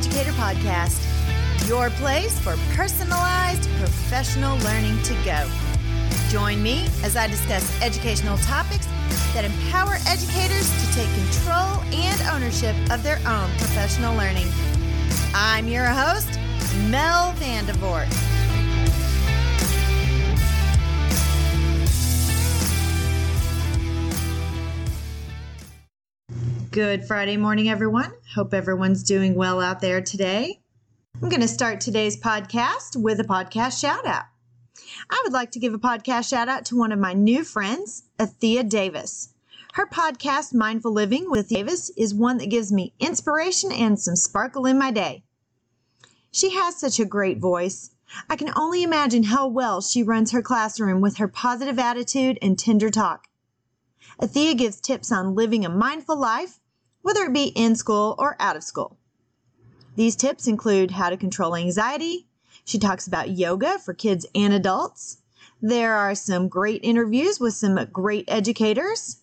Educator Podcast, your place for personalized professional learning to go. Join me as I discuss educational topics that empower educators to take control and ownership of their own professional learning. I'm your host, Mel Vandevort. Good Friday morning, everyone. Hope everyone's doing well out there today. I'm going to start today's podcast with a podcast shout out. I would like to give a podcast shout out to one of my new friends, Athea Davis. Her podcast, Mindful Living with Davis, is one that gives me inspiration and some sparkle in my day. She has such a great voice. I can only imagine how well she runs her classroom with her positive attitude and tender talk. Athea gives tips on living a mindful life whether it be in school or out of school. These tips include how to control anxiety. She talks about yoga for kids and adults. There are some great interviews with some great educators.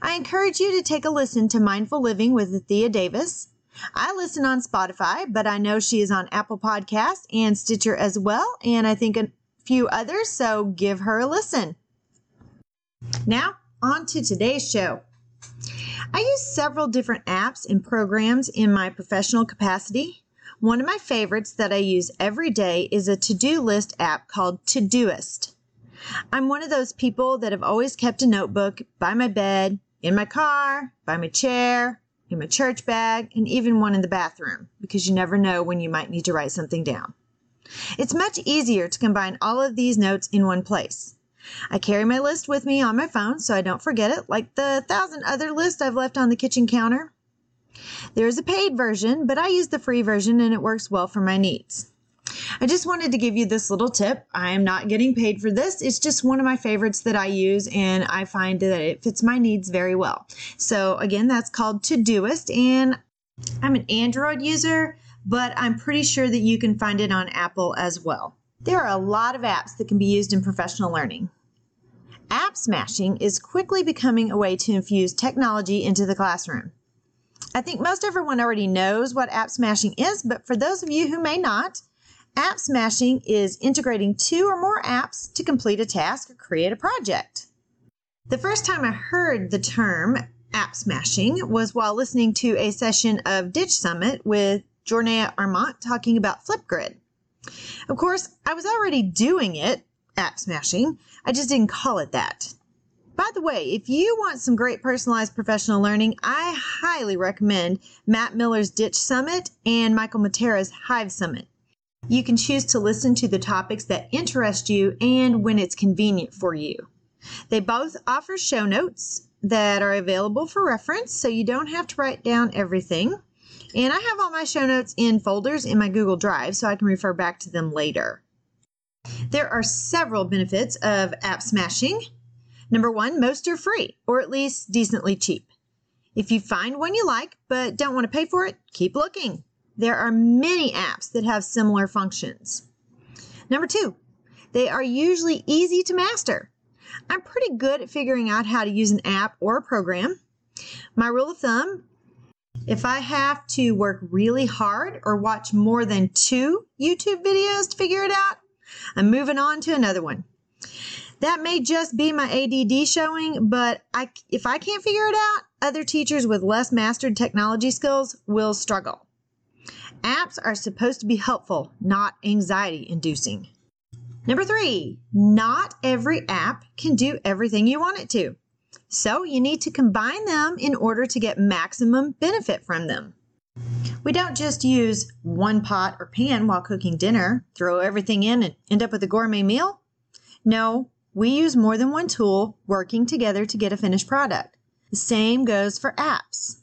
I encourage you to take a listen to Mindful Living with Thea Davis. I listen on Spotify, but I know she is on Apple Podcast and Stitcher as well, and I think a few others, so give her a listen. Now, on to today's show. I use several different apps and programs in my professional capacity. One of my favorites that I use every day is a to do list app called Todoist. I'm one of those people that have always kept a notebook by my bed, in my car, by my chair, in my church bag, and even one in the bathroom because you never know when you might need to write something down. It's much easier to combine all of these notes in one place. I carry my list with me on my phone so I don't forget it, like the thousand other lists I've left on the kitchen counter. There is a paid version, but I use the free version and it works well for my needs. I just wanted to give you this little tip. I am not getting paid for this. It's just one of my favorites that I use and I find that it fits my needs very well. So again, that's called Todoist and I'm an Android user, but I'm pretty sure that you can find it on Apple as well. There are a lot of apps that can be used in professional learning. App smashing is quickly becoming a way to infuse technology into the classroom. I think most everyone already knows what app smashing is, but for those of you who may not, app smashing is integrating two or more apps to complete a task or create a project. The first time I heard the term app smashing was while listening to a session of Ditch Summit with Jornea Armant talking about Flipgrid. Of course, I was already doing it, app smashing. I just didn't call it that. By the way, if you want some great personalized professional learning, I highly recommend Matt Miller's Ditch Summit and Michael Matera's Hive Summit. You can choose to listen to the topics that interest you and when it's convenient for you. They both offer show notes that are available for reference, so you don't have to write down everything. And I have all my show notes in folders in my Google Drive so I can refer back to them later. There are several benefits of app smashing. Number one, most are free or at least decently cheap. If you find one you like but don't want to pay for it, keep looking. There are many apps that have similar functions. Number two, they are usually easy to master. I'm pretty good at figuring out how to use an app or a program. My rule of thumb if I have to work really hard or watch more than two YouTube videos to figure it out, I'm moving on to another one. That may just be my ADD showing, but I, if I can't figure it out, other teachers with less mastered technology skills will struggle. Apps are supposed to be helpful, not anxiety inducing. Number three, not every app can do everything you want it to. So you need to combine them in order to get maximum benefit from them. We don't just use one pot or pan while cooking dinner, throw everything in and end up with a gourmet meal. No, we use more than one tool working together to get a finished product. The same goes for apps.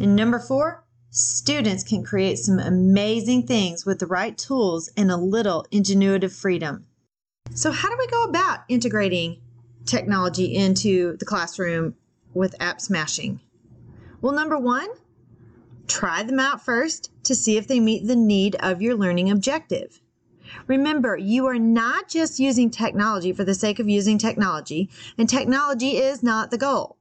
And number four, students can create some amazing things with the right tools and a little ingenuitive freedom. So, how do we go about integrating technology into the classroom with app smashing? Well, number one, try them out first to see if they meet the need of your learning objective. Remember, you are not just using technology for the sake of using technology, and technology is not the goal.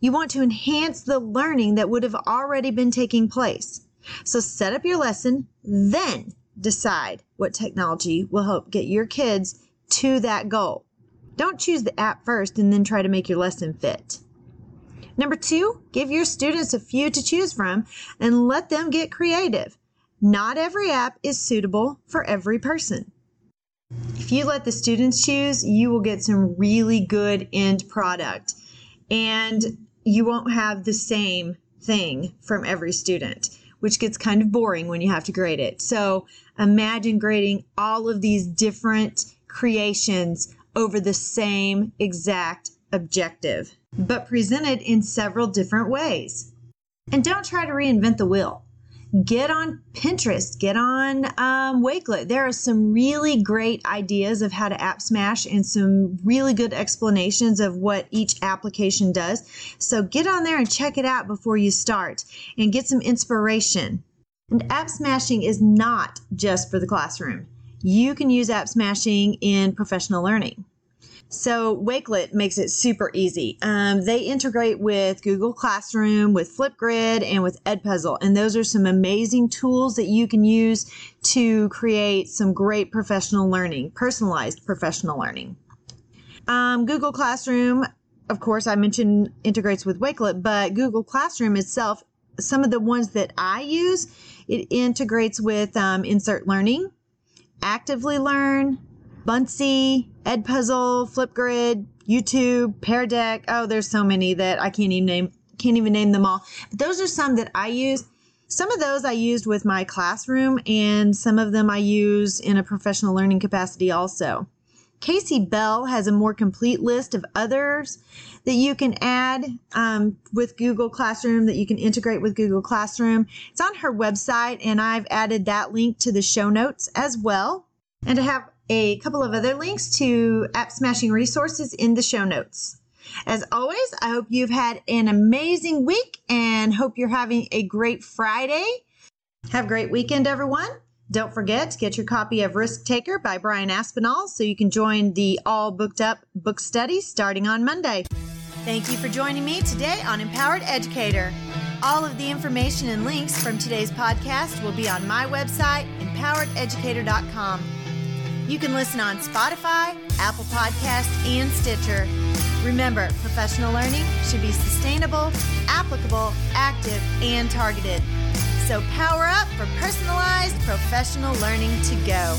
You want to enhance the learning that would have already been taking place. So set up your lesson, then decide what technology will help get your kids to that goal. Don't choose the app first and then try to make your lesson fit. Number two, give your students a few to choose from and let them get creative. Not every app is suitable for every person. If you let the students choose, you will get some really good end product and you won't have the same thing from every student, which gets kind of boring when you have to grade it. So imagine grading all of these different creations over the same exact objective, but presented in several different ways. And don't try to reinvent the wheel get on Pinterest, get on um, Wakelet. There are some really great ideas of how to app smash and some really good explanations of what each application does. So get on there and check it out before you start and get some inspiration. And app smashing is not just for the classroom. You can use app smashing in professional learning. So Wakelet makes it super easy. Um, they integrate with Google Classroom, with Flipgrid, and with Edpuzzle. And those are some amazing tools that you can use to create some great professional learning, personalized professional learning. Um, Google Classroom, of course, I mentioned integrates with Wakelet, but Google Classroom itself, some of the ones that I use, it integrates with um, Insert Learning, Actively Learn, Buncee, Edpuzzle, Flipgrid, YouTube, Pear Deck. Oh, there's so many that I can't even name can't even name them all. But those are some that I use. Some of those I used with my classroom, and some of them I use in a professional learning capacity also. Kasey Bell has a more complete list of others that you can add um, with Google Classroom that you can integrate with Google Classroom. It's on her website, and I've added that link to the show notes as well. And I have a couple of other links to app smashing resources in the show notes. As always, I hope you've had an amazing week and hope you're having a great Friday. Have a great weekend, everyone. Don't forget to get your copy of Risk Taker by Brian Aspinall so you can join the all booked up book study starting on Monday. Thank you for joining me today on Empowered Educator. All of the information and links from today's podcast will be on my website, empowerededucator.com. You can listen on Spotify, Apple Podcast, and Stitcher. Remember, professional learning should be sustainable, applicable, active, and targeted. So power up for personalized professional learning to go.